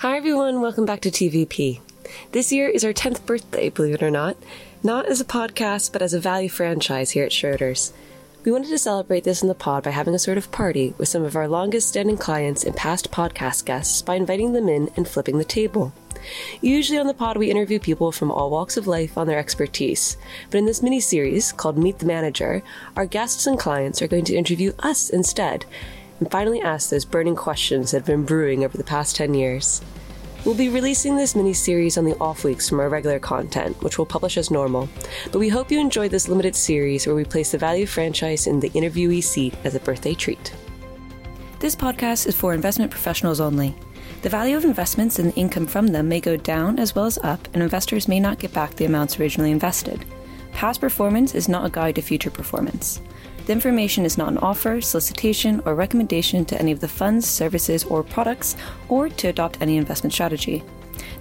Hi, everyone. Welcome back to TVP. This year is our 10th birthday, believe it or not. Not as a podcast, but as a value franchise here at Schroders. We wanted to celebrate this in the pod by having a sort of party with some of our longest standing clients and past podcast guests by inviting them in and flipping the table. Usually on the pod, we interview people from all walks of life on their expertise. But in this mini series called Meet the Manager, our guests and clients are going to interview us instead and finally ask those burning questions that have been brewing over the past 10 years. We'll be releasing this mini series on the off weeks from our regular content, which we'll publish as normal. But we hope you enjoyed this limited series where we place the value franchise in the interviewee seat as a birthday treat. This podcast is for investment professionals only. The value of investments and the income from them may go down as well as up, and investors may not get back the amounts originally invested. Past performance is not a guide to future performance. The information is not an offer, solicitation, or recommendation to any of the funds, services, or products, or to adopt any investment strategy.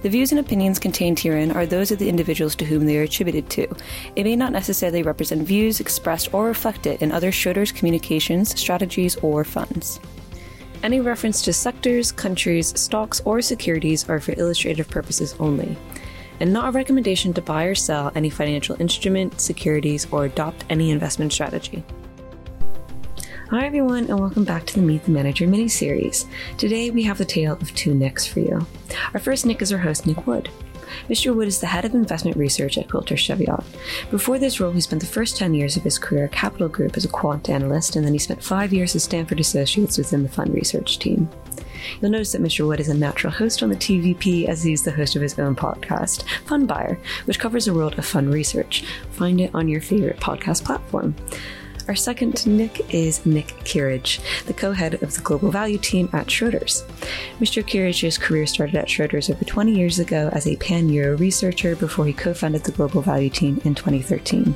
The views and opinions contained herein are those of the individuals to whom they are attributed to. It may not necessarily represent views expressed or reflected in other Schroders communications, strategies, or funds. Any reference to sectors, countries, stocks, or securities are for illustrative purposes only, and not a recommendation to buy or sell any financial instrument, securities, or adopt any investment strategy. Hi, everyone, and welcome back to the Meet the Manager mini series. Today, we have the tale of two Nicks for you. Our first Nick is our host, Nick Wood. Mr. Wood is the head of investment research at Quilter Cheviot. Before this role, he spent the first 10 years of his career at Capital Group as a quant analyst, and then he spent five years as Stamford Associates within the fund research team. You'll notice that Mr. Wood is a natural host on the TVP as he's the host of his own podcast, Fund Buyer, which covers the world of fund research. Find it on your favorite podcast platform. Our second Nick is Nick Kirrage, the co head of the global value team at Schroders. Mr. Kirrage's career started at Schroders over 20 years ago as a pan Euro researcher before he co founded the global value team in 2013.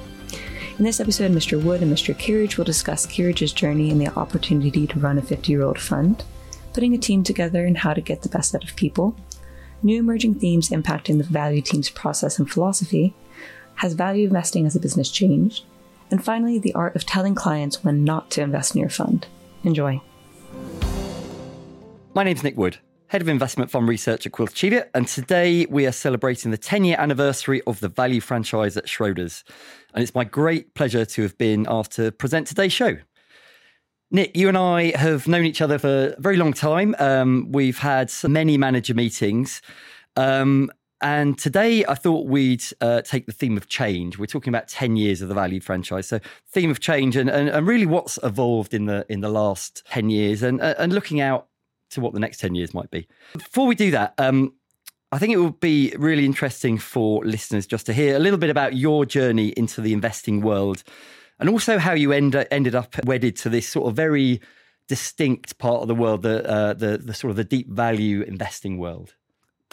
In this episode, Mr. Wood and Mr. Kirrage will discuss Kirrage's journey and the opportunity to run a 50 year old fund, putting a team together and how to get the best out of people, new emerging themes impacting the value team's process and philosophy, has value investing as a business changed, and finally, the art of telling clients when not to invest in your fund. Enjoy. My name's Nick Wood, Head of Investment Fund Research at Quilter Cheviot, and today we are celebrating the 10 year anniversary of the value franchise at Schroders. And it's my great pleasure to have been asked to present today's show. Nick, you and I have known each other for a very long time. Um, we've had many manager meetings. Um, and today I thought we'd uh, take the theme of change. We're talking about 10 years of the value franchise. So theme of change and, and, and really what's evolved in the in the last 10 years and, uh, and looking out to what the next 10 years might be. Before we do that, um, I think it would be really interesting for listeners just to hear a little bit about your journey into the investing world and also how you end, ended up wedded to this sort of very distinct part of the world, the, uh, the, the sort of the deep value investing world.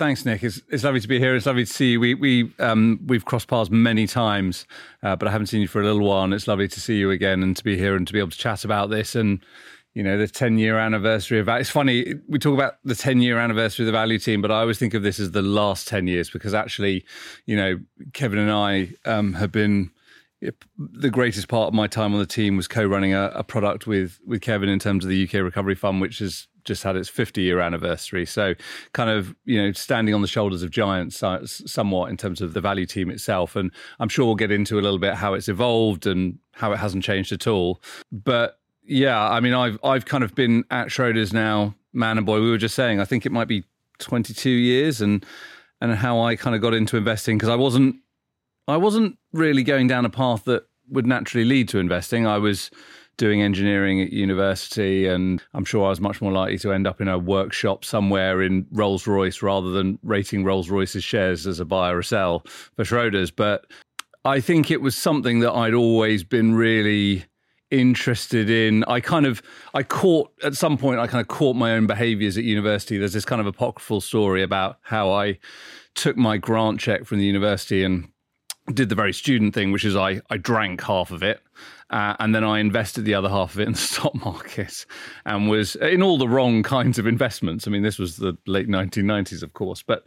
Thanks, Nick. It's, it's lovely to be here. It's lovely to see you. We we um, we've crossed paths many times, uh, but I haven't seen you for a little while, and it's lovely to see you again and to be here and to be able to chat about this and you know the 10 year anniversary of that. it's funny we talk about the 10 year anniversary of the value team but i always think of this as the last 10 years because actually you know kevin and i um, have been the greatest part of my time on the team was co-running a, a, product with with kevin in terms of the uk recovery fund which is just had its 50 year anniversary. So, kind of, you know, standing on the shoulders of giants uh, somewhat in terms of the value team itself. And I'm sure we'll get into a little bit how it's evolved and how it hasn't changed at all. But yeah, I mean, I've I've kind of been at Schroders now, man and boy. We were just saying, I think it might be 22 years, and and how I kind of got into investing because I wasn't I wasn't really going down a path that would naturally lead to investing. I was doing engineering at university, and I'm sure I was much more likely to end up in a workshop somewhere in Rolls Royce rather than rating Rolls Royce's shares as a buy or sell for Schroders. But I think it was something that I'd always been really interested in. I kind of, I caught at some point, I kind of caught my own behaviors at university. There's this kind of apocryphal story about how I took my grant check from the university and did the very student thing, which is I, I drank half of it uh, and then I invested the other half of it in the stock market and was in all the wrong kinds of investments. I mean, this was the late 1990s, of course, but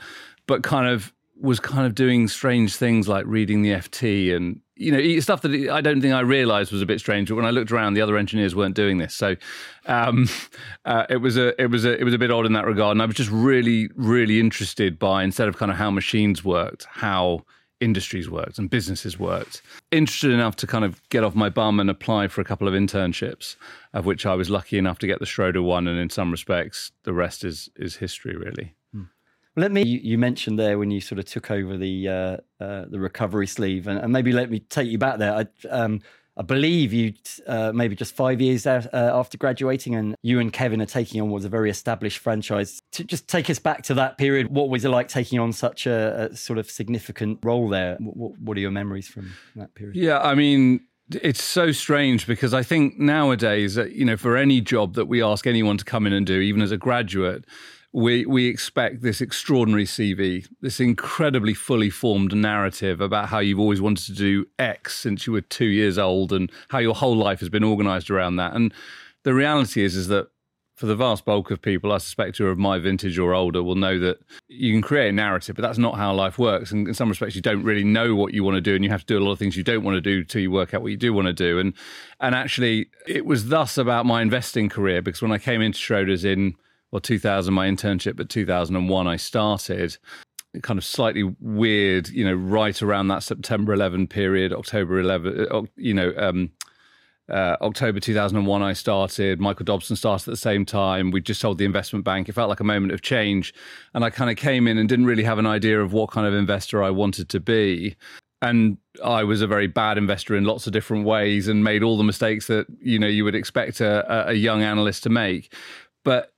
but kind of was kind of doing strange things like reading the FT and you know, stuff that I don't think I realised was a bit strange. But when I looked around, the other engineers weren't doing this, so um, uh, it was a it was a it was a bit odd in that regard. And I was just really really interested by instead of kind of how machines worked, how industries worked and businesses worked. Interested enough to kind of get off my bum and apply for a couple of internships, of which I was lucky enough to get the Schroder one, and in some respects, the rest is is history, really. Hmm. Let me. You, you, mentioned there when you sort of took over the uh, uh, the recovery sleeve, and, and, maybe let me take you back there. I, um, I believe you uh, maybe just five years uh, after graduating, and you and Kevin are taking on what's a very established franchise. To just take us back to that period, what was it like taking on such a, a sort of significant role there? What, what are your memories from that period? Yeah, I mean, it's so strange because I think nowadays, uh, you know, for any job that we ask anyone to come in and do, even as a graduate, we we expect this extraordinary CV, this incredibly fully formed narrative about how you've always wanted to do X since you were two years old, and how your whole life has been organised around that. And the reality is, is that for the vast bulk of people, I suspect who are of my vintage or older, will know that you can create a narrative, but that's not how life works. And in some respects, you don't really know what you want to do, and you have to do a lot of things you don't want to do until you work out what you do want to do. And and actually, it was thus about my investing career because when I came into Schroders in well, 2000, my internship, but 2001, I started kind of slightly weird, you know, right around that September 11 period, October 11, uh, you know, um, uh, October 2001, I started. Michael Dobson started at the same time. We just sold the investment bank. It felt like a moment of change. And I kind of came in and didn't really have an idea of what kind of investor I wanted to be. And I was a very bad investor in lots of different ways and made all the mistakes that, you know, you would expect a, a young analyst to make. But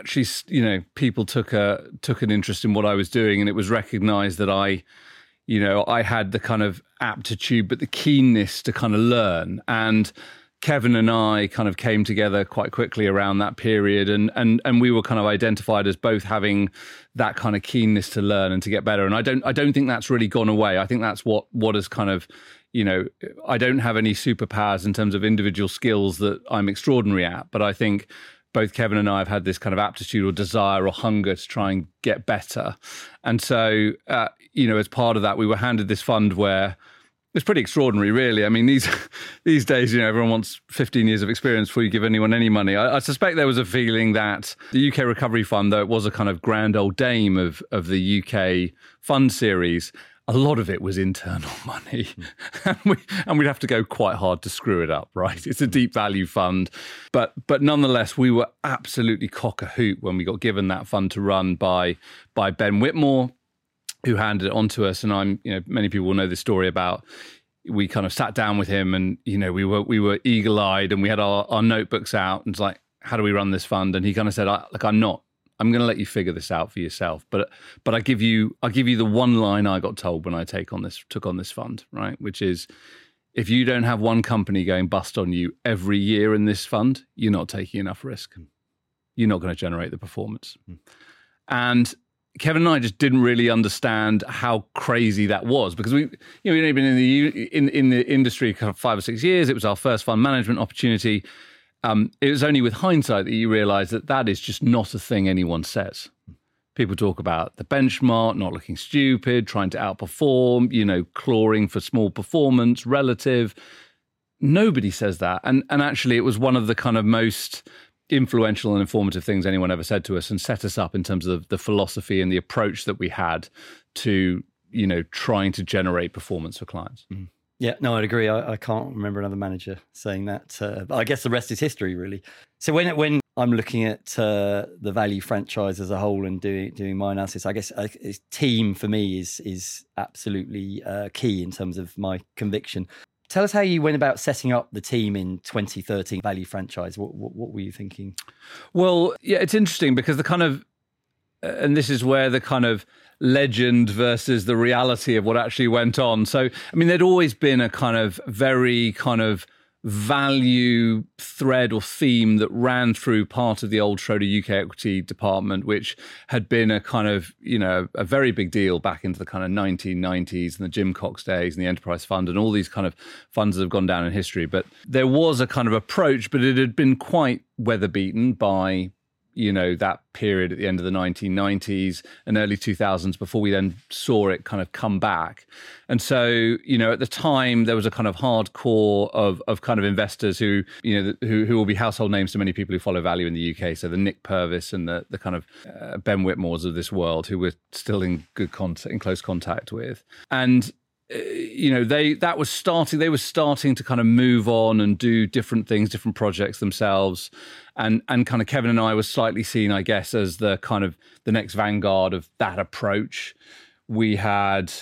actually, you know, people took a took an interest in what I was doing, and it was recognised that I, you know, I had the kind of aptitude, but the keenness to kind of learn. And Kevin and I kind of came together quite quickly around that period, and and and we were kind of identified as both having that kind of keenness to learn and to get better. And I don't I don't think that's really gone away. I think that's what what has kind of you know, I don't have any superpowers in terms of individual skills that I'm extraordinary at, but I think both Kevin and I have had this kind of aptitude or desire or hunger to try and get better. And so, uh, you know, as part of that, we were handed this fund where it's pretty extraordinary, really. I mean, these these days, you know, everyone wants 15 years of experience before you give anyone any money. I, I, suspect there was a feeling that the UK Recovery Fund, though it was a kind of grand old dame of of the UK fund series, a lot of it was internal money. and, we, and we'd have to go quite hard to screw it up, right? It's a mm. deep value fund. But but nonetheless, we were absolutely cock a hoot when we got given that fund to run by by Ben Whitmore, who handed it on to us. And I'm, you know, many people will know the story about we kind of sat down with him and, you know, we were we were eagle-eyed and we had our, our notebooks out and it's like, how do we run this fund? And he kind of said, I, like, I'm not I'm going to let you figure this out for yourself. But but I give you I give you the one line I got told when I take on this took on this fund, right? Which is if you don't have one company going bust on you every year in this fund, you're not taking enough risk. You're not going to generate the performance. Mm. And Kevin and I just didn't really understand how crazy that was because we, you know, we'd only been in the in in the industry of five or six years. It was our first fund management opportunity. Um, it was only with hindsight that you realize that that is just not a thing anyone says. People talk about the benchmark, not looking stupid, trying to outperform, you know, clawing for small performance, relative. Nobody says that. And, and actually, it was one of the kind of most influential and informative things anyone ever said to us and set us up in terms of the philosophy and the approach that we had to, you know, trying to generate performance for clients. Mm. Yeah, no, I'd agree. I, I can't remember another manager saying that. Uh, I guess the rest is history, really. So when when I'm looking at uh, the value franchise as a whole and doing doing my analysis, I guess uh, team for me is is absolutely uh, key in terms of my conviction. Tell us how you went about setting up the team in 2013 value franchise. What, what, what were you thinking? Well, yeah, it's interesting because the kind of and this is where the kind of legend versus the reality of what actually went on. So, I mean, there'd always been a kind of very kind of value thread or theme that ran through part of the old Schroder UK equity department, which had been a kind of, you know, a very big deal back into the kind of 1990s and the Jim Cox days and the Enterprise Fund and all these kind of funds that have gone down in history. But there was a kind of approach, but it had been quite weather beaten by you know, that period at the end of the 1990s and early 2000s before we then saw it kind of come back. And so, you know, at the time there was a kind of hardcore of of kind of investors who, you know, who who will be household names to many people who follow value in the UK. So the Nick Purves and the the kind of uh, Ben Whitmores of this world who we're still in good contact, in close contact with. And you know they that was starting they were starting to kind of move on and do different things different projects themselves. And and kind of kevin and i were slightly seen i guess as the kind of the next vanguard of that approach. We had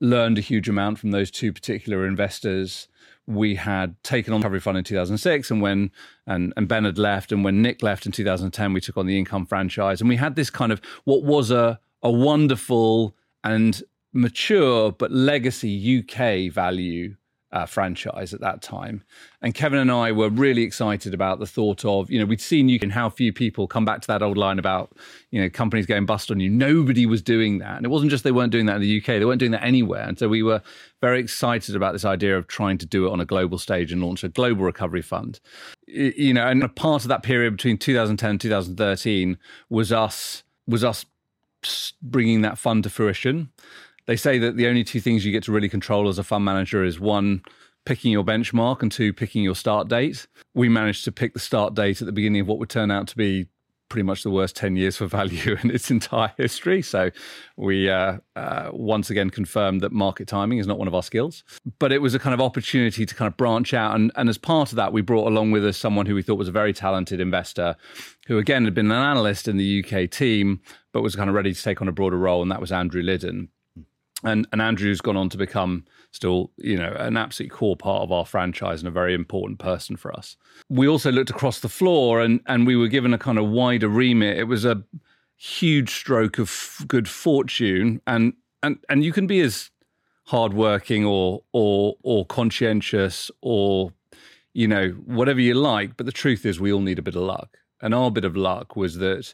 learned a huge amount from those two particular investors. We had taken on recovery fund in 2006 and when and, and ben had left and when nick left in 2010 we took on the income franchise. And we had this kind of what was a a wonderful and mature but legacy UK value uh, franchise at that time. And Kevin and I were really excited about the thought of, you know, we'd seen you and how few people come back to that old line about, you know, companies going bust on you. Nobody was doing that. And it wasn't just they weren't doing that in the UK, they weren't doing that anywhere. And so we were very excited about this idea of trying to do it on a global stage and launch a global recovery fund. You know, and a part of that period between 2010 and 2013 was us was us bringing that fund to fruition they say that the only two things you get to really control as a fund manager is one, picking your benchmark, and two, picking your start date. We managed to pick the start date at the beginning of what would turn out to be pretty much the worst 10 years for value in its entire history. So we uh, uh, once again confirmed that market timing is not one of our skills. But it was a kind of opportunity to kind of branch out. And, and as part of that, we brought along with us someone who we thought was a very talented investor, who again had been an analyst in the UK team, but was kind of ready to take on a broader role. And that was Andrew Lyddon and and Andrew's gone on to become still you know an absolute core part of our franchise and a very important person for us. We also looked across the floor and and we were given a kind of wider remit. It was a huge stroke of good fortune and and and you can be as hardworking or or or conscientious or you know whatever you like, but the truth is we all need a bit of luck. And our bit of luck was that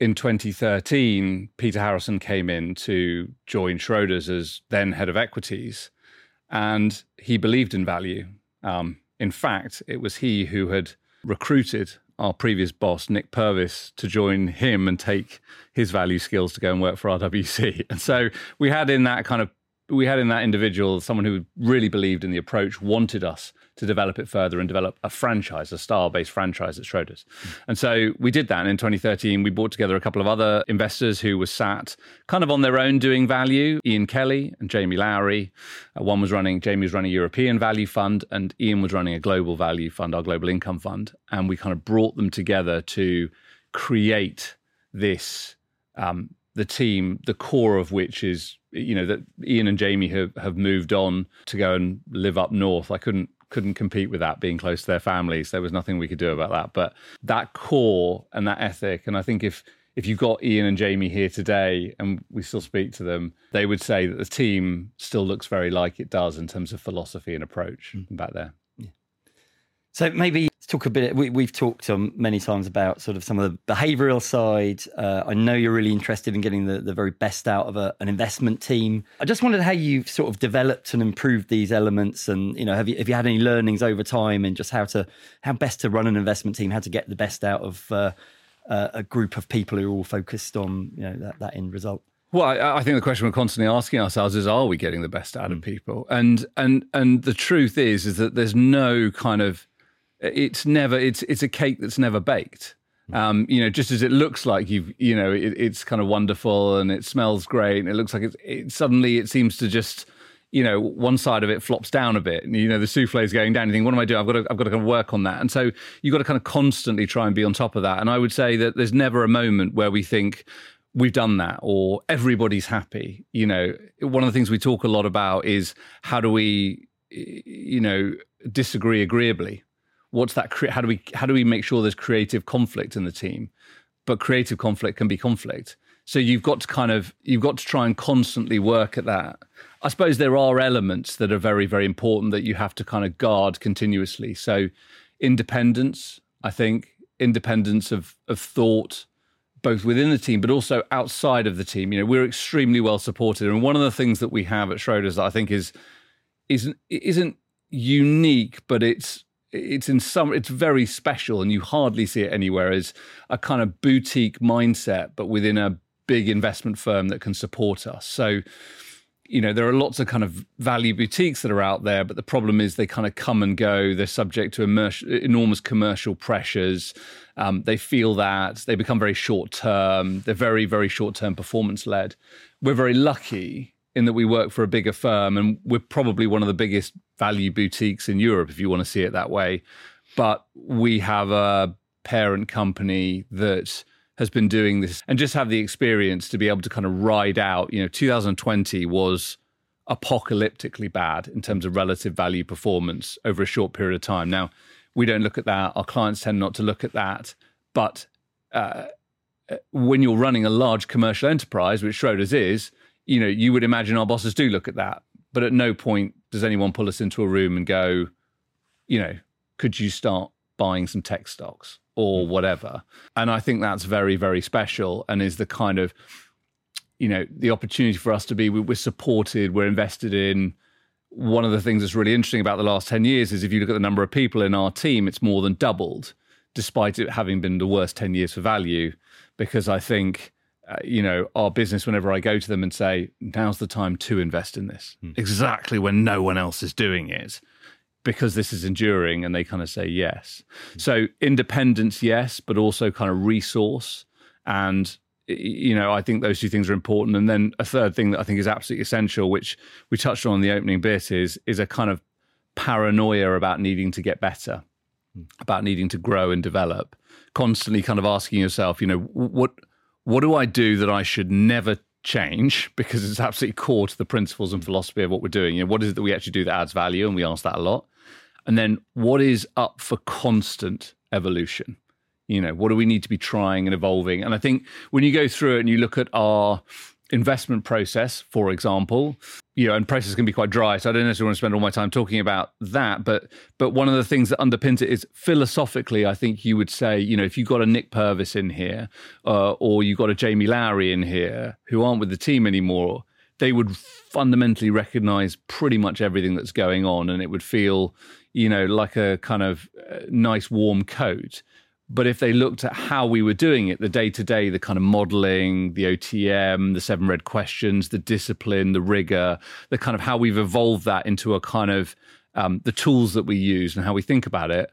in 2013, Peter Harrison came in to join Schroders as then head of equities, and he believed in value. Um, in fact, it was he who had recruited our previous boss, Nick Purves, to join him and take his value skills to go and work for RWC. And so we had in that kind of we had in that individual someone who really believed in the approach, wanted us to develop it further and develop a franchise, a style based franchise at Schroders. Mm. And so we did that. And in 2013, we brought together a couple of other investors who were sat kind of on their own doing value Ian Kelly and Jamie Lowry. Uh, one was running, Jamie was running a European value fund, and Ian was running a global value fund, our global income fund. And we kind of brought them together to create this. Um, the team, the core of which is, you know, that Ian and Jamie have, have moved on to go and live up north. I couldn't couldn't compete with that being close to their families. There was nothing we could do about that. But that core and that ethic, and I think if if you've got Ian and Jamie here today and we still speak to them, they would say that the team still looks very like it does in terms of philosophy and approach mm. back there. Yeah. So maybe talk a bit. We, have talked um, many times about sort of some of the behavioural side. Uh, I know you're really interested in getting the, the very best out of a, an investment team. I just wondered how you've sort of developed and improved these elements, and you know, have you have you had any learnings over time, and just how to how best to run an investment team, how to get the best out of uh, uh, a group of people who are all focused on you know that, that end result. Well, I, I, think the question we're constantly asking ourselves is: Are we getting the best out of mm. people? And and and the truth is, is that there's no kind of it's never it's it's a cake that's never baked. Um, you know, just as it looks like you've, you know, it, it's kind of wonderful and it smells great and it looks like it's, it, suddenly it seems to just, you know, one side of it flops down a bit and, you know, the souffle is going down. You think, what am I doing? I've got to, I've got to kind of work on that. And so you've got to kind of constantly try and be on top of that. And I would say that there's never a moment where we think, we've done that or everybody's happy. You know, one of the things we talk a lot about is how do we, you know, disagree agreeably what's that how do we how do we make sure there's creative conflict in the team? But creative conflict can be conflict. So you've got to kind of you've got to try and constantly work at that. I suppose there are elements that are very very important that you have to kind of guard continuously. So independence i think independence of of thought both within the team but also outside of the team. You know we're extremely well supported. And one of the things that we have at schroders that i think is isn't isn't unique but it's it's in some it's very special and you hardly see it anywhere as a kind of boutique mindset but within a big investment firm that can support us. So you know there are lots of kind of value boutiques that are out there but the problem is they kind of come and go. They're subject to enormous commercial pressures. Um, they feel that. They become very short term they're very very short term performance led we're very lucky in that we work for a bigger firm and we're probably one of the biggest value boutiques in Europe, if you want to see it that way. But we have a parent company that has been doing this and just have the experience to be able to kind of ride out. You know, 2020 was apocalyptically bad in terms of relative value performance over a short period of time. Now, we don't look at that. Our clients tend not to look at that. But uh, when you're running a large commercial enterprise, which Schroders is, you know, you would imagine our bosses do look at that. But at no point does anyone pull us into a room and go, you know, could you start buying some tech stocks or mm. whatever? And I think that's very, very special and is the kind of, you know, the opportunity for us to be, we're supported, we're invested in. One of the things that's really interesting about the last 10 years is if you look at the number of people in our team, it's more than doubled, despite it having been the worst 10 years for value. Because I think, uh, you know, our business, whenever I go to them and say, now's the time to invest in this, mm. exactly when no one else is doing it, because this is enduring, and they kind of say yes. Mm. So, independence, yes, but also kind of resource. And, you know, I think those two things are important. And then a third thing that I think is absolutely essential, which we touched on in the opening bit, is, is a kind of paranoia about needing to get better, mm. about needing to grow and develop, constantly kind of asking yourself, you know, what what do I do that I should never change because it's absolutely core to the principles and philosophy of what we're doing. You know, what is it that we actually do that adds value? And we ask that a lot. And then what is up for constant evolution? You know, what do we need to be trying and evolving? And I think when you go through it and you look at our investment process, for example, you know, and process can be quite dry. So I don't necessarily want to spend all my time talking about that. But but one of the things that underpins it is philosophically, I think you would say, you know, if you've got a Nick Purves in here, uh, or you've got a Jamie Lowry in here who aren't with the team anymore, they would fundamentally recognize pretty much everything that's going on, and it would feel, you know, like a kind of uh, nice warm coat. But if they looked at how we were doing it, the day to day, the kind of modeling, the OTM, the seven red questions, the discipline, the rigor, the kind of how we've evolved that into a kind of um, the tools that we use and how we think about it,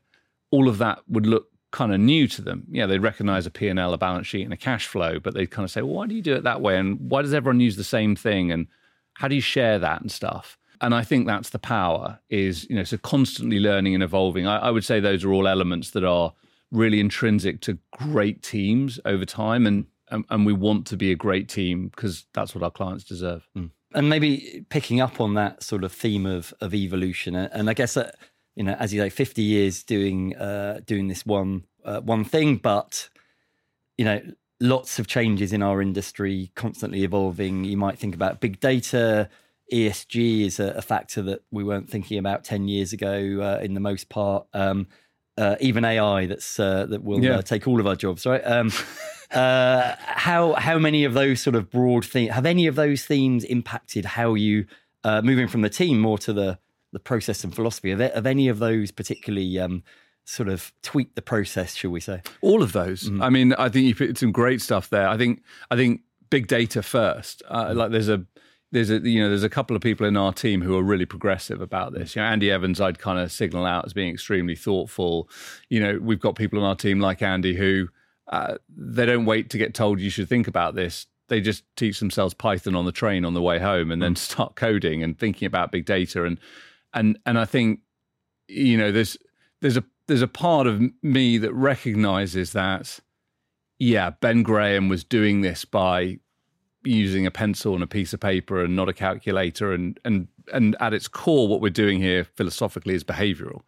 all of that would look kind of new to them. Yeah, they'd recognize a P&L, a balance sheet, and a cash flow, but they'd kind of say, well, why do you do it that way? And why does everyone use the same thing? And how do you share that and stuff? And I think that's the power is, you know, so constantly learning and evolving. I, I would say those are all elements that are really intrinsic to great teams over time and and, and we want to be a great team because that's what our clients deserve. Mm. and maybe picking up on that sort of theme of of evolution and i guess that you know as you say 50 years doing uh doing this one uh, one thing but you know lots of changes in our industry constantly evolving. You might think about big data. Esg is a, a factor that we weren't thinking about 10 years ago uh, in the most part. Um, uh, even AI that's uh, that will yeah. uh, take all of our jobs, right? Um, uh, how how many of those sort of broad themes have any of those themes impacted how you uh, moving from the team more to the the process and philosophy? Have, have any of those particularly um, sort of tweak the process, shall we say? All of those. Mm. I mean, I think you put some great stuff there. I think I think big data first. Uh, like there's a there's a you know there's a couple of people in our team who are really progressive about this. You know, Andy Evans, I'd kind of signal out as being extremely thoughtful. You know, we've got people on our team like Andy who uh, they don't wait to get told you should think about this. They just teach themselves Python on the train on the way home, and then mm. start coding and thinking about big data. and and And I think you know there's there's a there's a part of me that recognizes that yeah, Ben Graham was doing this by using a pencil and a piece of paper and not a calculator and and and at its core what we're doing here philosophically is behavioral.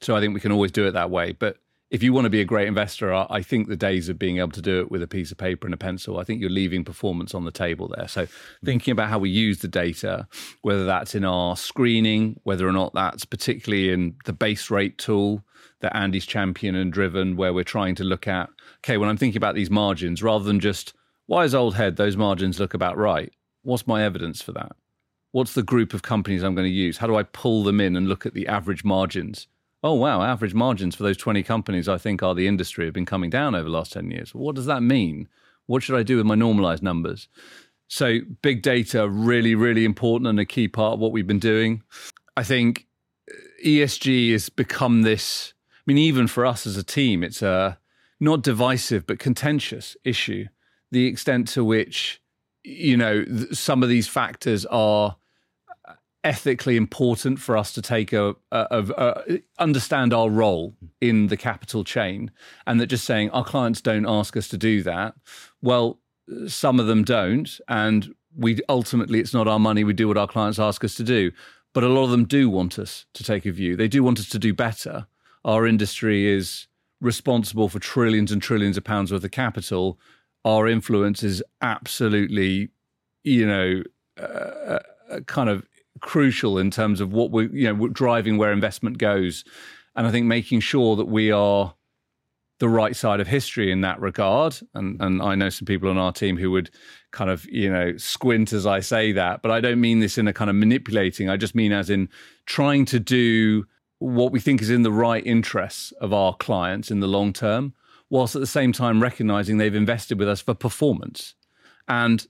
So i think we can always do it that way. But if you want to be a great investor i think the days of being able to do it with a piece of paper and a pencil i think you're leaving performance on the table there. So thinking about how we use the data whether that's in our screening whether or not that's particularly in the base rate tool that andy's championed and driven where we're trying to look at okay when i'm thinking about these margins rather than just why is old head those margins look about right? What's my evidence for that? What's the group of companies I'm going to use? How do I pull them in and look at the average margins oh, wow, average margins for those 20 companies I think are the industry have been coming down over the last 10 years. What does that mean? What should I do with my normalized numbers? So, big data, really, really important and a key part of what we've been doing. I think uh, ESG has become this, I mean, even for us as a team, it's a not divisive, but contentious issue. The extent to which, you know, some of these factors are ethically important for us to take a, a, a, a, understand our role in the capital chain and that just saying our clients don't ask us to do that. Well some of them don't and we ultimately it's not our money. We do what our clients ask us to do. But a lot of them do want us to take a view. They do want us to do better. Our industry is responsible for trillions and trillions of pounds worth of capital our influence is absolutely you know uh, uh kind of crucial in terms of what we're you know driving where investment goes, and I think making sure that we are the right side of history in that regard. And and I know some people on our team who would kind of you know squint as I say that, but I don't mean this in a kind of manipulating. I just mean as in trying to do what we think is in the right interests of our clients in the long term, whilst at the same time recognizing they've invested with us for performance. And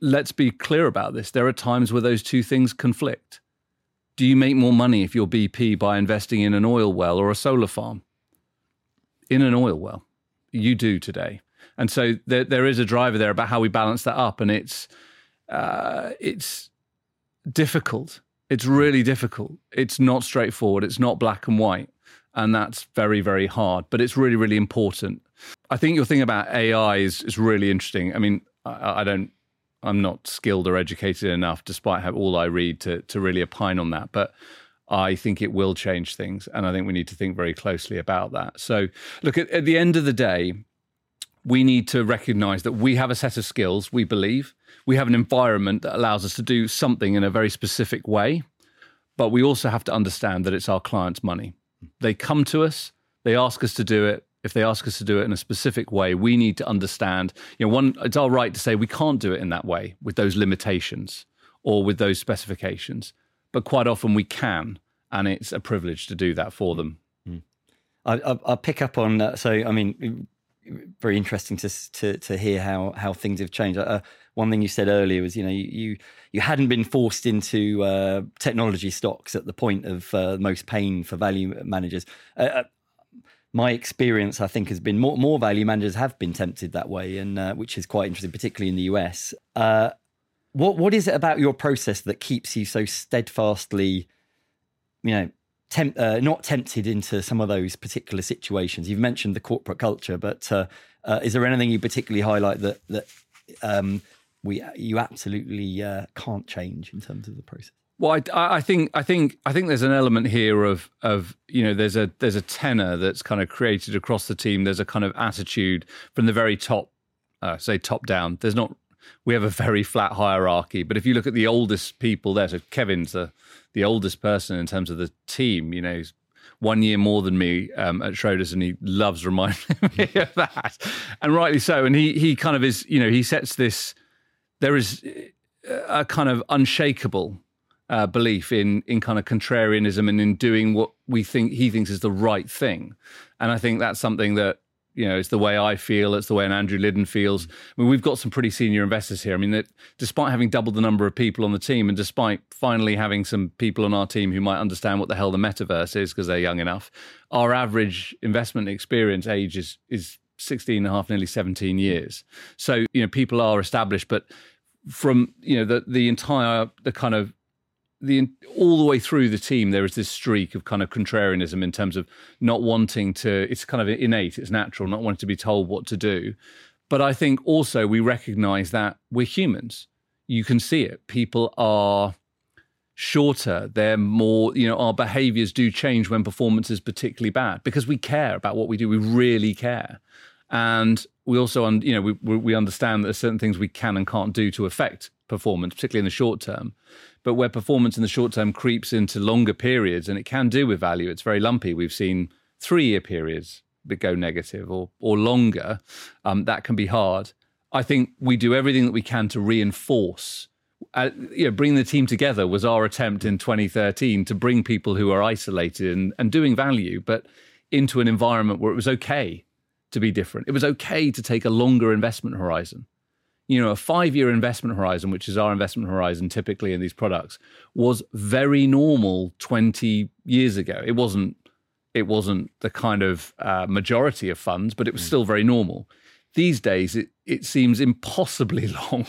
let's be clear about this. There are times where those two things conflict. Do you make more money if you're BP by investing in an oil well or a solar farm? In an oil well. You do today. And so there, there is a driver there about how we balance that up. And it's, uh, it's difficult. It's really difficult. It's not straightforward. It's not black and white. And that's very, very hard. But it's really, really important. I think your thing about AI is, is really interesting. I mean, I, I don't I'm not skilled or educated enough, despite how, all I read, to to really opine on that. But I think it will change things, and I think we need to think very closely about that. So, look at, at the end of the day, we need to recognize that we have a set of skills. We believe we have an environment that allows us to do something in a very specific way, but we also have to understand that it's our clients' money. They come to us, they ask us to do it, if they ask us to do it in a specific way, we need to understand, you know, one, it's our right to say we can't do it in that way with those limitations or with those specifications. But quite often we can, and it's a privilege to do that for them. Mm. I, will pick up on that. So, I mean, very interesting to to, to hear how how things have changed. Uh, one thing you said earlier was, you know, you you, you hadn't been forced into uh, technology stocks at the point of uh, most pain for value managers. Uh, uh, my experience, I think, has been more, more value managers have been tempted that way, and uh, which is quite interesting, particularly in the US. What what is it about your process that keeps you so steadfastly, you know, temp, uh, not tempted into some of those particular situations? You've mentioned the corporate culture, but uh, uh, is there anything you particularly highlight that that um, we you absolutely uh, can't change in terms of the process? Well, I, I, think I think I think there's an element here of of you know there's a there's a tenor that's kind of created across the team. There's a kind of attitude from the very top, uh, say top down. There's not we have a very flat hierarchy, but if you look at the oldest people there, so Kevin's the the oldest person in terms of the team. You know, he's one year more than me um, at Schroders, and he loves reminding me of that, and rightly so. And he he kind of is you know he sets this. There is a kind of unshakable uh, belief in in kind of contrarianism and in doing what we think he thinks is the right thing. And I think that's something that you know it's the way I feel. It's the way an Andrew Lyddon feels. Mm. I mean, we've got some pretty senior investors here. I mean, that despite having doubled the number of people on the team, and despite finally having some people on our team who might understand what the hell the metaverse is because they're young enough, our average investment experience age is is 16 and a half, nearly 17 years. So you know, people are established, but from you know the the entire the kind of the all the way through the team there is this streak of kind of contrarianism in terms of not wanting to it's kind of innate it's natural not wanting to be told what to do. But i think also we recognize that we're humans. You can see it. People are shorter. They're more you know our behaviors do change when performance is particularly bad because we care about what we do. We really care. And we also you know we we understand that there's certain things we can and can't do to affect performance particularly in the short term but where performance in the short term creeps into longer periods, and it can do with value, it's very lumpy. We've seen three year periods that go negative or, or longer. Um, that can be hard. I think we do everything that we can to reinforce uh, you know, bringing the team together was our attempt in 2013 to bring people who are isolated and, and doing value, but into an environment where it was okay to be different. It was okay to take a longer investment horizon. You know, a five year investment horizon, which is our investment horizon typically in these products, was very normal 20 years ago. It wasn't. It wasn't the kind of uh, majority of funds, but it was mm. still very normal. These days, it, it seems impossibly long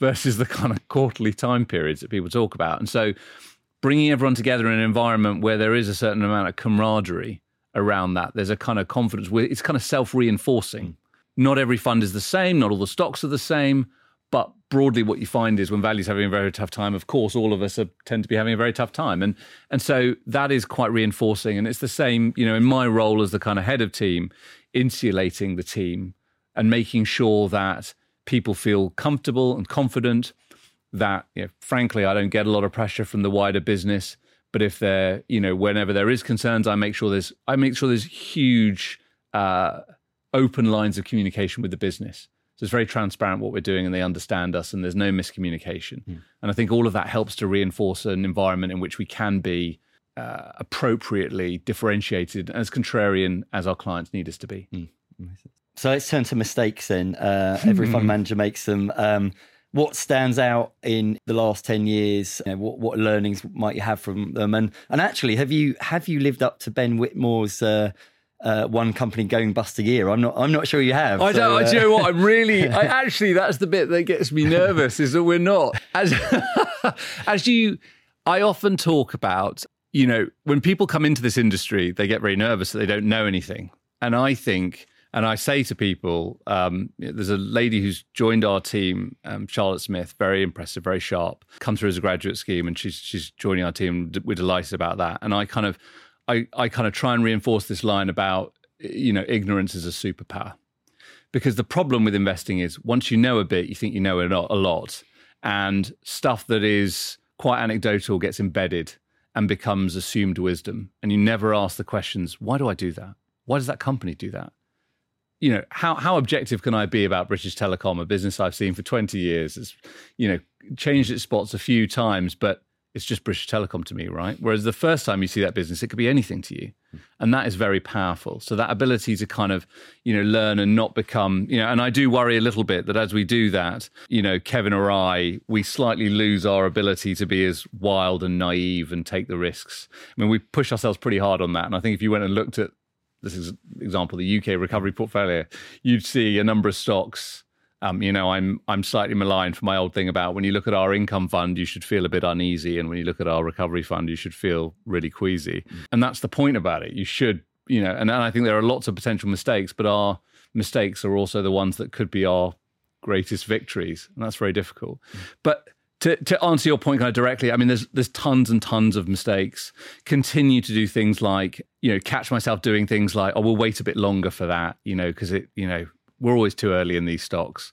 versus the kind of quarterly time periods that people talk about. And so, bringing everyone together in an environment where there is a certain amount of camaraderie around that. There's a kind of confidence where it's kind of self reinforcing. Not every fund is the same, not all the stocks are the same, but broadly what you find is when value's having a very tough time, of course, all of us are, tend to be having a very tough time. And and so that is quite reinforcing. And it's the same, you know, in my role as the kind of head of team, insulating the team and making sure that people feel comfortable and confident that, you know, frankly, I don't get a lot of pressure from the wider business but if there, you know, whenever there is concerns, I make sure there's I make sure there's huge uh, open lines of communication with the business. So it's very transparent what we're doing, and they understand us, and there's no miscommunication. Mm. And I think all of that helps to reinforce an environment in which we can be uh, appropriately differentiated, as contrarian as our clients need us to be. Mm. So let's turn to mistakes then. Uh, every fund manager makes them. Um, what stands out in the last 10 years you know, what, what learnings might you have from them and and actually have you have you lived up to ben whitmore's uh, uh, one company going bust a year. I'm not. I'm not sure you have. I don't. Uh, do you know what? I'm really. I actually. That's the bit that gets me nervous. Is that we're not as as you. I often talk about. You know, when people come into this industry, they get very nervous that they don't know anything, and I think and I say to people, um, there's a lady who's joined our team, um, Charlotte Smith, very impressive, very sharp, come through as a graduate scheme, and she's she's joining our team. We're delighted about that. And I kind of, I I kind of try and reinforce this line about you know ignorance is a superpower, because the problem with investing is once you know a bit, you think you know a lot, and stuff that is quite anecdotal gets embedded and becomes assumed wisdom, and you never ask the questions: Why do I do that? Why does that company do that? You know how how objective can I be about British Telecom, a business I've seen for twenty years? It's you know changed its spots a few times, but it's just British Telecom to me, right? Whereas the first time you see that business, it could be anything to you, hmm. and that is very powerful. So that ability to kind of you know learn and not become you know, and I do worry a little bit that as we do that, you know, Kevin or I, we slightly lose our ability to be as wild and naive and take the risks. I mean, we push ourselves pretty hard on that, and I think if you went and looked at this is example the UK recovery portfolio, you'd see a number of stocks. Um, you know, I'm I'm slightly maligned for my old thing about when you look at our income fund, you should feel a bit uneasy, and when you look at our recovery fund, you should feel really queasy. Mm. And that's the point about it. You should, you know, and, and I think there are lots of potential mistakes, but our mistakes are also the ones that could be our greatest victories, and that's very difficult. Mm. But to, to answer your point kind of directly, I mean, there's there's tons and tons of mistakes. Continue to do things like, you know, catch myself doing things like, oh, we'll wait a bit longer for that, you know, because it, you know, we're always too early in these stocks.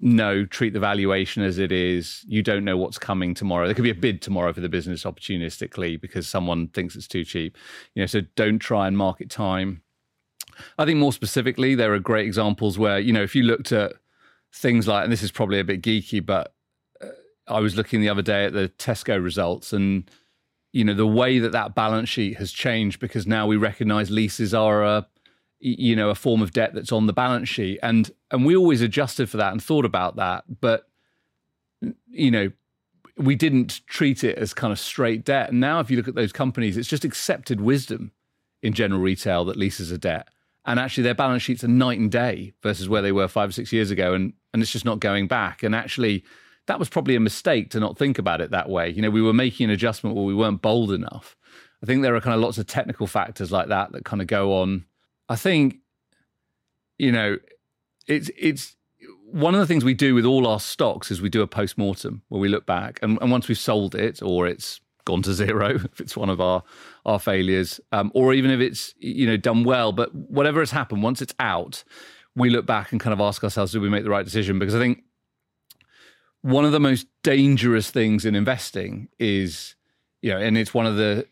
No, treat the valuation as it is. You don't know what's coming tomorrow. There could be a bid tomorrow for the business opportunistically because someone thinks it's too cheap. You know, so don't try and market time. I think more specifically, there are great examples where, you know, if you looked at things like, and this is probably a bit geeky, but I was looking the other day at the Tesco results and you know the way that that balance sheet has changed because now we recognize leases are a you know a form of debt that's on the balance sheet. And and we always adjusted for that and thought about that. But you know we didn't treat it as kind of straight debt. And now if you look at those companies it's just accepted wisdom in general retail that leases are debt. And actually their balance sheets are night and day versus where they were 5 or 6 years ago. And and it's just not going back. And actually that was probably a mistake to not think about it that way. You know, we were making an adjustment where we weren't bold enough. I think there are kind of lots of technical factors like that that kind of go on. I think, you know, it's it's one of the things we do with all our stocks is we do a post mortem where we look back and, and, once we've sold it or it's gone to zero if it's one of our our failures, um, or even if it's you know done well, but whatever has happened, once it's out, we look back and kind of ask ourselves, did we make the right decision? Because I think one of the most dangerous things in investing is you know, and it's one of the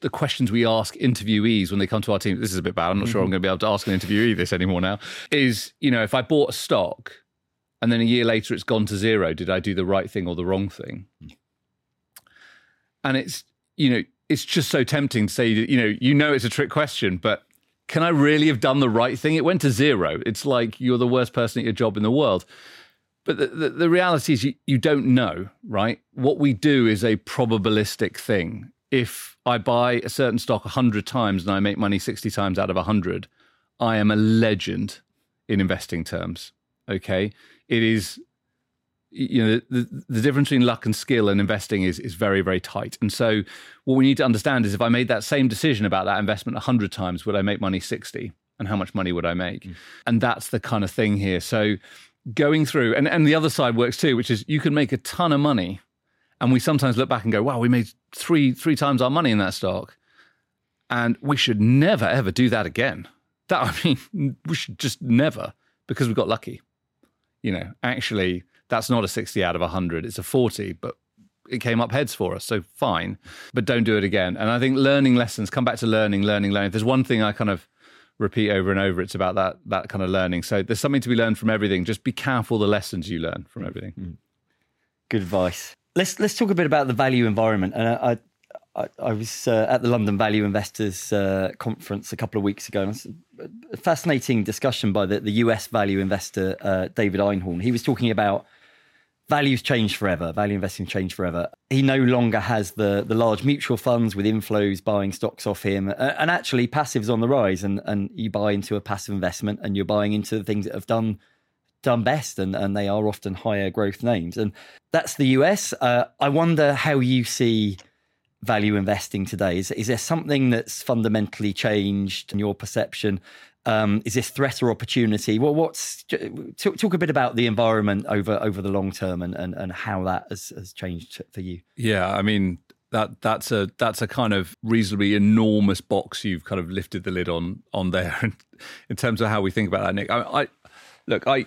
the questions we ask interviewees when they come to our team. This is a bit bad. I'm not mm-hmm. sure I'm mm-hmm. going to be able to ask an interviewee this anymore now. Is you know, if I bought a stock and then a year later it's gone to zero. Did I do the right thing or the wrong thing? And it's, you know, it's just so tempting to say you know, you know it's a trick question, but can I really have done the right thing? It went to zero. It's like you're the worst person at your job in the world. But the, the, the reality is you, you don't know, right? What we do is a probabilistic thing. If I buy a certain stock 100 times and I make money 60 times out of 100, I am a legend in investing terms. Okay. It is you know the, the difference between luck and skill and investing is is very very tight and so what we need to understand is if i made that same decision about that investment 100 times would i make money 60 and how much money would i make mm. and that's the kind of thing here so going through and and the other side works too which is you can make a ton of money and we sometimes look back and go wow we made three three times our money in that stock and we should never ever do that again that i mean we should just never because we got lucky you know actually that's not a 60 out of 100. It's a 40, but it came up heads for us. So fine, but don't do it again. And I think learning lessons, come back to learning, learning, learning. If there's one thing I kind of repeat over and over, it's about that, that kind of learning. So there's something to be learned from everything. Just be careful the lessons you learn from everything. Mm. Good advice. Let's, let's talk a bit about the value environment. And I, I, I was uh, at the London Value Investors uh, conference a couple of weeks ago. And a fascinating discussion by the, the US value investor, uh, David Einhorn. He was talking about values change forever. Value investing change forever. He no longer has the the large mutual funds with inflows buying stocks off him, and actually passives on the rise. And and you buy into a passive investment, and you're buying into the things that have done done best, and and they are often higher growth names. And that's the US. Uh, I wonder how you see value investing today. Is is there something that's fundamentally changed in your perception? Um, is this threat or opportunity? Well, what's talk, talk, a bit about the environment over over the long term and, and, and how that has, has changed for you. Yeah, I mean that that's a that's a kind of reasonably enormous box you've kind of lifted the lid on on there in terms of how we think about that, Nick. I, I look, I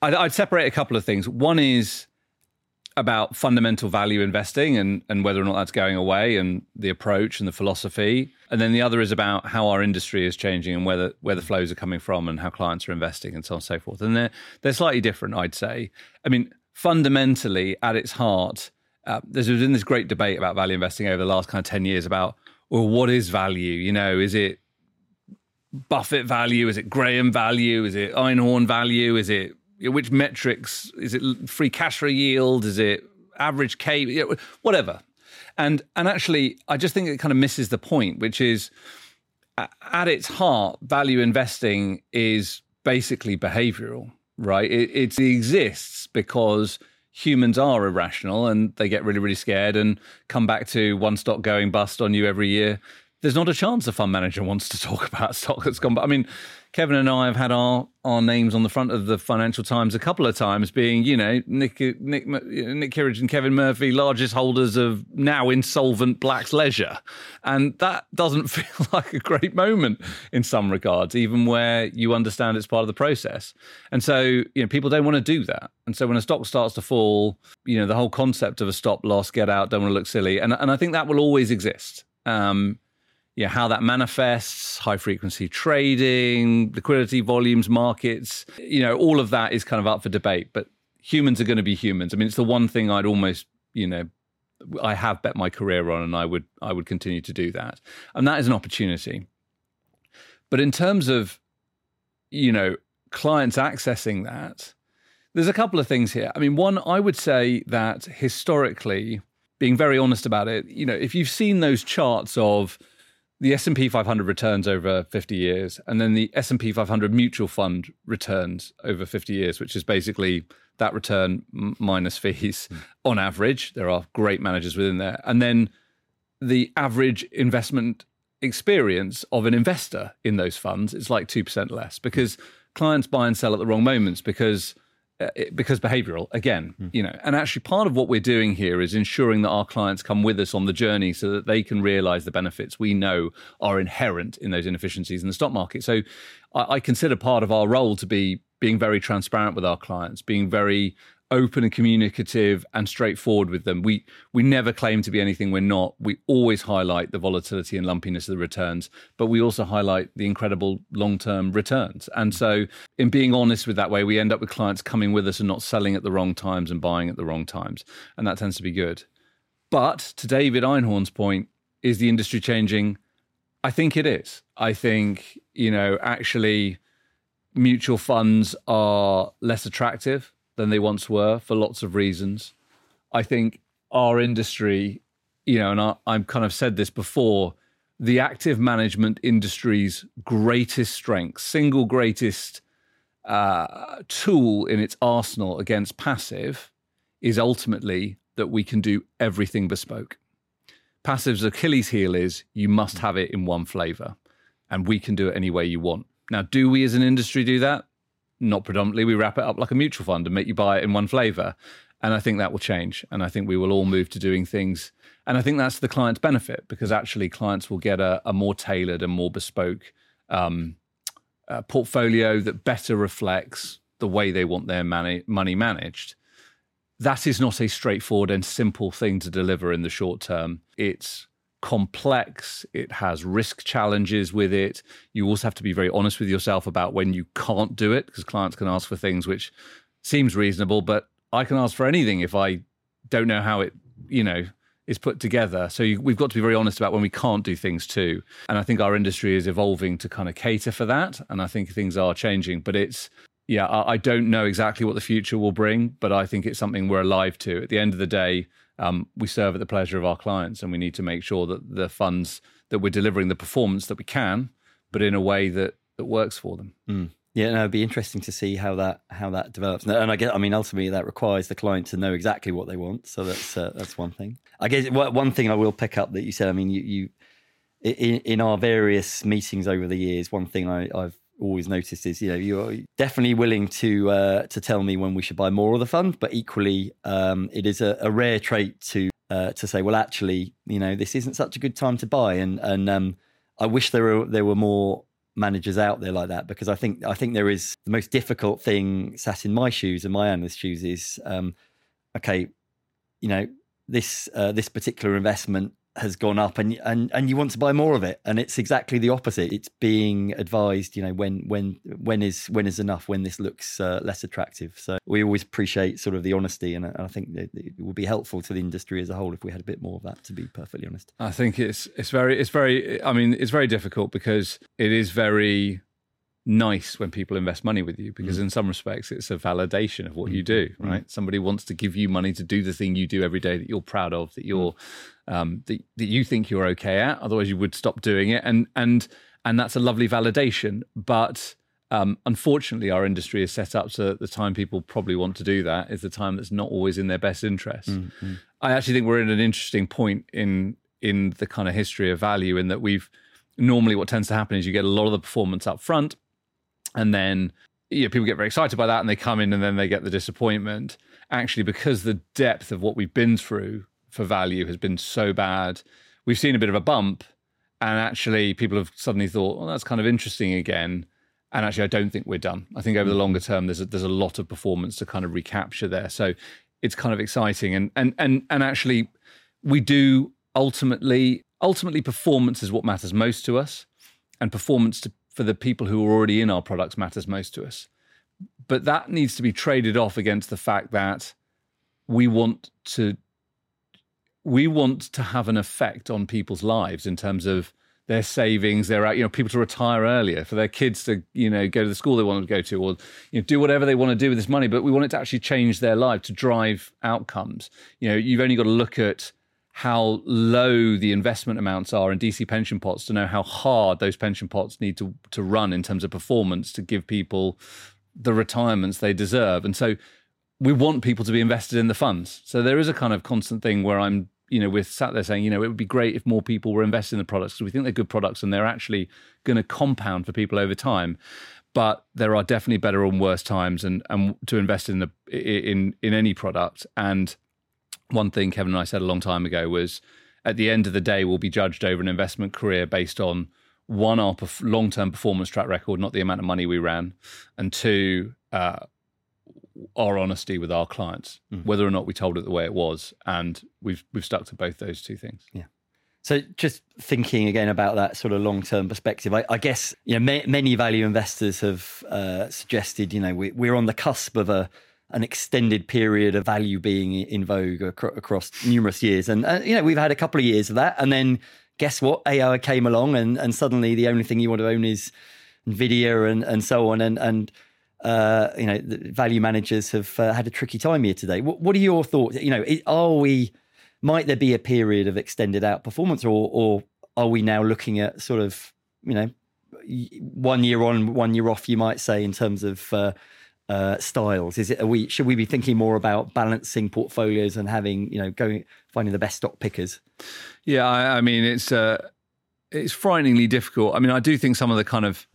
I'd, I'd separate a couple of things. One is about fundamental value investing and, and whether or not that's going away and the approach and the philosophy. And then the other is about how our industry is changing and whether where the flows are coming from and how clients are investing and so on and so forth. And they're they're slightly different, I'd say. I mean, fundamentally at its heart, uh, there's been this great debate about value investing over the last kind of 10 years about, well, what is value? You know, is it Buffett value? Is it Graham value? Is it Einhorn value? Is it which metrics is it free cash flow yield is it average k whatever and and actually i just think it kind of misses the point which is at its heart value investing is basically behavioral right it, it exists because humans are irrational and they get really really scared and come back to one stock going bust on you every year there's not a chance a fund manager wants to talk about stock that's gone. But I mean, Kevin and I have had our our names on the front of the Financial Times a couple of times, being you know Nick Nick Nick Kirrage and Kevin Murphy, largest holders of now insolvent Black's Leisure, and that doesn't feel like a great moment in some regards, even where you understand it's part of the process. And so you know people don't want to do that, and so when a stock starts to fall, you know the whole concept of a stop loss, get out, don't want to look silly, and and I think that will always exist. Um, yeah, how that manifests, high frequency trading, liquidity volumes, markets, you know, all of that is kind of up for debate. But humans are going to be humans. I mean, it's the one thing I'd almost, you know, I have bet my career on, and I would I would continue to do that, and that is an opportunity. But in terms of, you know, clients accessing that, there's a couple of things here. I mean, one, I would say that historically, being very honest about it, you know, if you've seen those charts of the S&P 500 returns over 50 years and then the S&P 500 mutual fund returns over 50 years which is basically that return minus fees mm. on average there are great managers within there and then the average investment experience of an investor in those funds is like 2% less because clients buy and sell at the wrong moments because uh, because behavioral again mm. you know and actually part of what we're doing here is ensuring that our clients come with us on the journey so that they can realize the benefits we know are inherent in those inefficiencies in the stock market so I, I consider part of our role to be being very transparent with our clients being very open and communicative and straightforward with them. We we never claim to be anything we're not. We always highlight the volatility and lumpiness of the returns, but we also highlight the incredible long-term returns. And so in being honest with that way, we end up with clients coming with us and not selling at the wrong times and buying at the wrong times. And that tends to be good. But to David Einhorn's point, is the industry changing? I think it is. I think, you know, actually mutual funds are less attractive than they once were for lots of reasons. I think our industry, you know, and I, I've kind of said this before, the active management industry's greatest strength, single greatest uh, tool in its arsenal against passive is ultimately that we can do everything bespoke. Passive's Achilles heel is you must have it in one flavor, and we can do it any way you want. Now, do we as an industry do that? Not predominantly. We wrap it up like a mutual fund and make you buy it in one flavor. And I think that will change. And I think we will all move to doing things. And I think that's the client's benefit because actually clients will get a, a more tailored and more bespoke um, uh, portfolio that better reflects the way they want their money, money managed. That is not a straightforward and simple thing to deliver in the short term. It's complex, it has risk challenges with it. You also have to be very honest with yourself about when you can't do it because clients can ask for things which seems reasonable, but I can ask for anything if I don't know how it, you know, is put together. So you, we've got to be very honest about when we can't do things too. And I think our industry is evolving to kind of cater for that. And I think things are changing, but it's, yeah, I, I don't know exactly what the future will bring, but I think it's something we're alive to. At the end of the day, um, we serve at the pleasure of our clients, and we need to make sure that the funds that we're delivering the performance that we can, but in a way that that works for them. Mm. Yeah, no, it'd be interesting to see how that how that develops. And I get, I mean, ultimately that requires the client to know exactly what they want. So that's uh, that's one thing. I guess one thing I will pick up that you said. I mean, you, you in, in our various meetings over the years, one thing I, I've always noticed is you know you're definitely willing to uh, to tell me when we should buy more of the fund, but equally um, it is a, a, rare trait to uh, to say, well, actually, you know, this isn't such a good time to buy, and and um, I wish there were there were more managers out there like that because I think I think there is the most difficult thing sat in my shoes and my analyst shoes is um, okay, you know this uh, this particular investment has gone up and and and you want to buy more of it. And it's exactly the opposite. It's being advised you know when when when is when is enough when this looks uh, less attractive. So we always appreciate sort of the honesty and i think it, it would be helpful to the industry as a whole if we had a bit more of that to be perfectly honest. I think it's it's very it's very i mean it's very difficult because it is very nice when people invest money with you because mm. in some respects it's a validation of what mm. you do mm. right mm. somebody wants to give you money to do the thing you do every day that you're proud of that you're mm. um, that, that you think you're okay at otherwise you would stop doing it and and and that's a lovely validation but um, unfortunately our industry is set up so that the time people probably want to do that is the time that's not always in their best interest mm, i actually think we're in an interesting point in in the kind of history of value in that we've normally what tends to happen is you get a lot of the performance up front and then you know, people get very excited by that and they come in and then they get the disappointment. Actually, because the depth of what we've been through for value has been so bad, we've seen a bit of a bump. And actually, people have suddenly thought, well, that's kind of interesting again. And actually, I don't think we're done. I think over the longer mm. term, there's a, there's a lot of performance to kind of recapture there. So it's kind of exciting. And and and and actually, we do ultimately ultimately performance is what matters most to us, and performance to for the people who are already in our products matters most to us. But that needs to be traded off against the fact that we want to we want to have an effect on people's lives in terms of their savings, their you know people to retire earlier, for their kids to you know go to the school they want to go to, or you know do whatever they want to do with this money. But we want it to actually change their life to drive outcomes. You know, you've only got to look at how low the investment amounts are in DC pension pots to know how hard those pension pots need to to run in terms of performance to give people the retirements they deserve. And so we want people to be invested in the funds. So there is a kind of constant thing where I'm, you know, we're sat there saying, you know, it would be great if more people were invested in the products because we think they're good products and they're actually going to compound for people over time. But there are definitely better and worse times and and to invest in the in in any product and one thing Kevin and I said a long time ago was at the end of the day, we'll be judged over an investment career based on one, our long term performance track record, not the amount of money we ran, and two, uh, our honesty with our clients, mm. whether or not we told it the way it was, and we've we've stuck to both those two things. Yeah. So, just thinking again about that sort of long term perspective, I, I, guess you know ma- many value investors have uh, suggested you know we, we're on the cusp of a an extended period of value being in vogue ac- across numerous years, and uh, you know we've had a couple of years of that, and then guess what? AI came along, and and suddenly the only thing you want to own is Nvidia and and so on, and and uh, you know value managers have uh, had a tricky time here today. What, what are your thoughts? You know, are we might there be a period of extended outperformance, or or are we now looking at sort of you know one year on, one year off? You might say in terms of uh, uh, styles. Is it are we should we be thinking more about balancing portfolios and having you know going finding the best stock pickers? Yeah, I, I mean it's uh, it's frighteningly difficult. I mean, I do think some of the kind of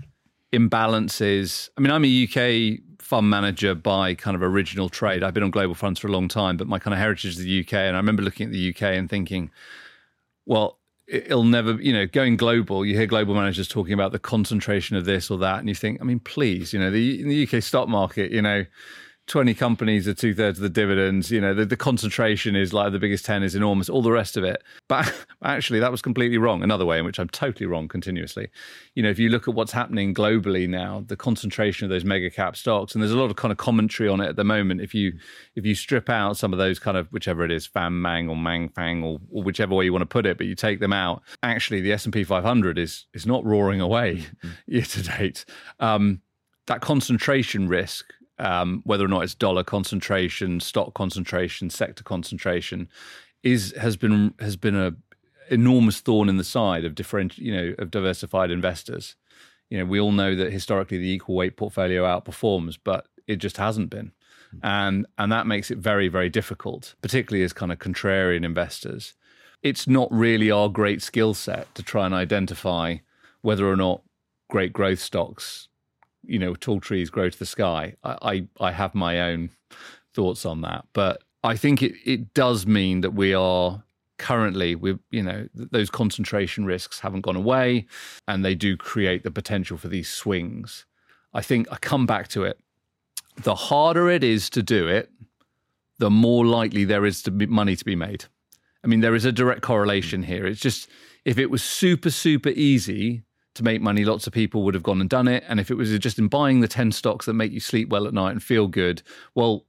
imbalances. I mean, I'm a UK fund manager by kind of original trade. I've been on global funds for a long time, but my kind of heritage is the UK. And I remember looking at the UK and thinking, well, it'll never, you know, going global, you hear global managers talking about the concentration of this or that. And you think, I mean, please, you know, the, in the UK stock market, you know, 20 companies are two thirds of the dividends. You know, the, the, concentration is like the biggest 10 is enormous, all the rest of it. But actually, that was completely wrong. Another way in which I'm totally wrong continuously. You know, if you look at what's happening globally now, the concentration of those mega cap stocks, and there's a lot of kind of commentary on it at the moment. If you if you strip out some of those kind of whichever it is, Fam Mang or Mang Fang or, or whichever way you want to put it, but you take them out, actually the S&P 500 is is not roaring away mm-hmm. year to date. Um, that concentration risk um, whether or not it's dollar concentration, stock concentration, sector concentration, is has been has been a enormous thorn in the side of different you know of diversified investors. You know, we all know that historically the equal weight portfolio outperforms, but it just hasn't been. And and that makes it very, very difficult, particularly as kind of contrarian investors. It's not really our great skill set to try and identify whether or not great growth stocks you know, tall trees grow to the sky. I, I, I have my own thoughts on that, but I think it, it does mean that we are currently we you know those concentration risks haven't gone away and they do create the potential for these swings. I think i come back to it. The harder it is to do it the more likely there is to be money to be made. I mean there is a direct correlation here. It's just if it was super super easy to make money, lots of people would have gone and done it. And if it was just in buying the 10 stocks that make you sleep well at night and feel good, well,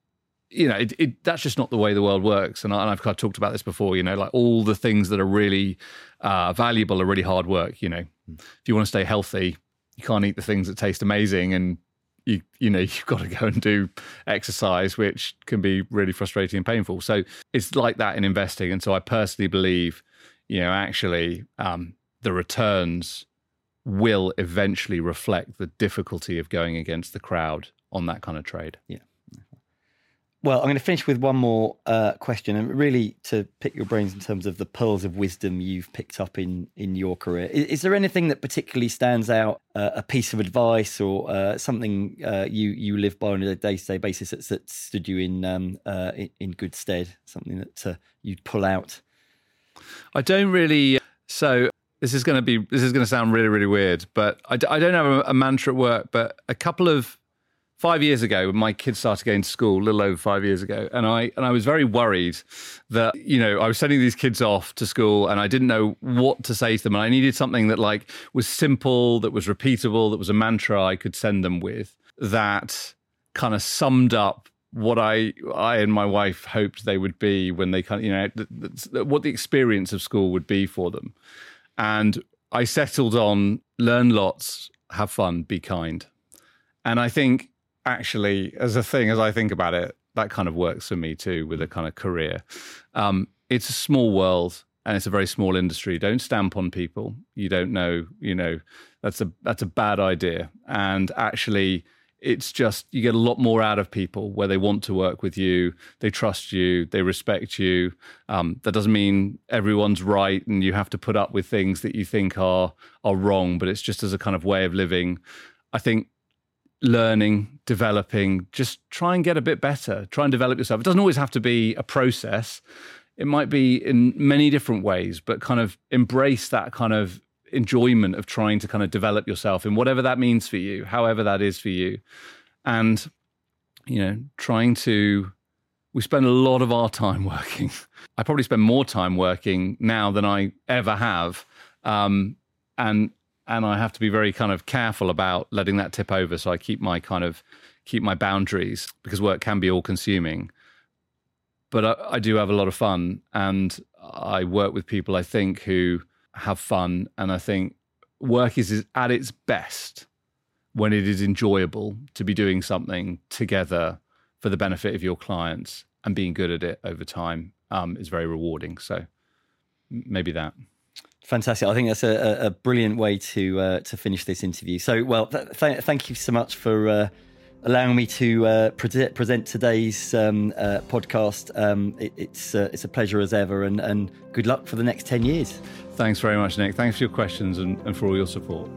you know, it, it, that's just not the way the world works. And, I, have kind of talked about this before, you know, like all the things that are really uh, valuable are really hard work. You know, mm. if you want to stay healthy, you can't eat the things that taste amazing and you you know you've got to go and do exercise which can be really frustrating and painful so it's like that in investing and so i personally believe you know actually um, the returns will eventually reflect the difficulty of going against the crowd on that kind of trade. Yeah. Well, I'm going to finish with one more uh, question, and really to pick your brains in terms of the pearls of wisdom you've picked up in in your career. Is, is there anything that particularly stands out, uh, a piece of advice or uh, something uh, you you live by on a day to day basis that, that stood you in, um, uh, in, in good stead? Something that uh, you'd pull out? I don't really. So this is going to be this is going to sound really really weird but i, I don't have a, a, mantra at work but a couple of five years ago when my kids started going to school a little over five years ago and i and i was very worried that you know i was sending these kids off to school and i didn't know what to say to them and i needed something that like was simple that was repeatable that was a mantra i could send them with that kind of summed up what I I and my wife hoped they would be when they kind of you know what the experience of school would be for them. And I settled on learn lots, have fun, be kind. And I think actually, as a thing, as I think about it, that kind of works for me too with a kind of career. Um, it's a small world and it's a very small industry. Don't stamp on people. You don't know, you know, that's a that's a bad idea. And actually, it's just you get a lot more out of people where they want to work with you, they trust you, they respect you. Um, that doesn't mean everyone's right and you have to put up with things that you think are are wrong, but it's just as a kind of way of living. I think learning, developing, just try and get a bit better. Try and develop yourself. It doesn't always have to be a process. It might be in many different ways, but kind of embrace that kind of enjoyment of trying to kind of develop yourself in whatever that means for you, however that is for you. And you know, trying to, we spend a lot of our time working. I probably spend more time working now than I ever have. Um, and, and I have to be very kind of careful about letting that tip over. So I keep my kind of, keep my boundaries because work can be all consuming. But I, I do have a lot of fun and I work with people I think who have fun. And I think work is, is at its best when it is enjoyable to be doing something together for the benefit of your clients and being good at it over time um, is very rewarding. So maybe that. Fantastic! I think that's a, a brilliant way to uh, to finish this interview. So, well, th- th- thank you so much for uh, allowing me to uh, pre- present today's um, uh, podcast. Um, it, it's uh, it's a pleasure as ever, and, and good luck for the next ten years. Thanks very much, Nick. Thanks for your questions and, and for all your support.